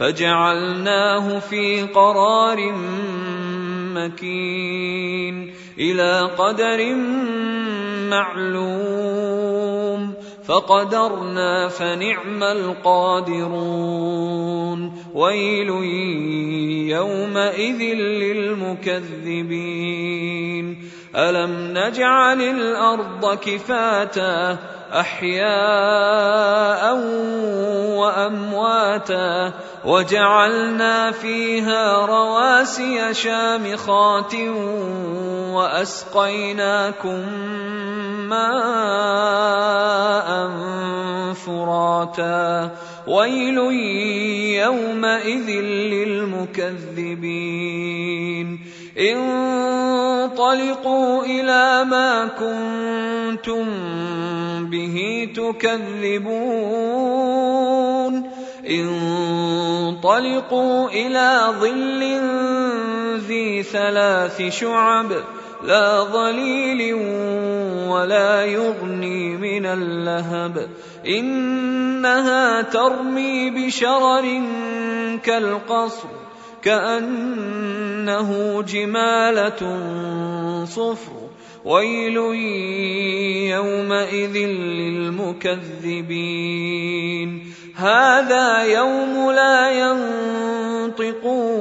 فجعلناه في قرار مكين إلى قدر معلوم فقدرنا فنعم القادرون ويل يومئذ للمكذبين ألم نجعل الأرض كفاتا أحياء وأمواتا وجعلنا فيها رواسي شامخات وأسقيناكم ماء فراتا ويل يومئذ للمكذبين انطلقوا إلى ما كنتم به تكذبون انطلقوا إلى ظل ذي ثلاث شعب لا ظليل ولا يغني من اللهب. إنها ترمي بشرر كالقصر كأنه جمالة صفر. ويل يومئذ للمكذبين. هذا يوم لا ينطقون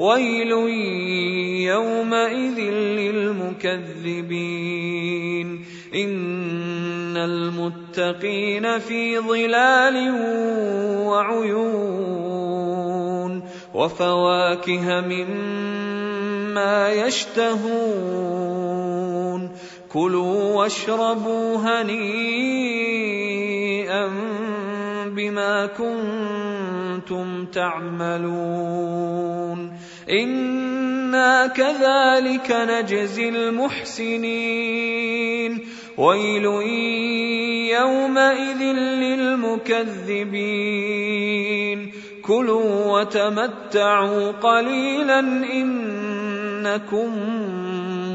ويل يومئذ للمكذبين. إن المتقين في ظلال وعيون وفواكه مما يشتهون. كلوا واشربوا هنيئا بما كنتم تعملون. إنا كذلك نجزي المحسنين. ويل يومئذ للمكذبين. كلوا وتمتعوا قليلا إنكم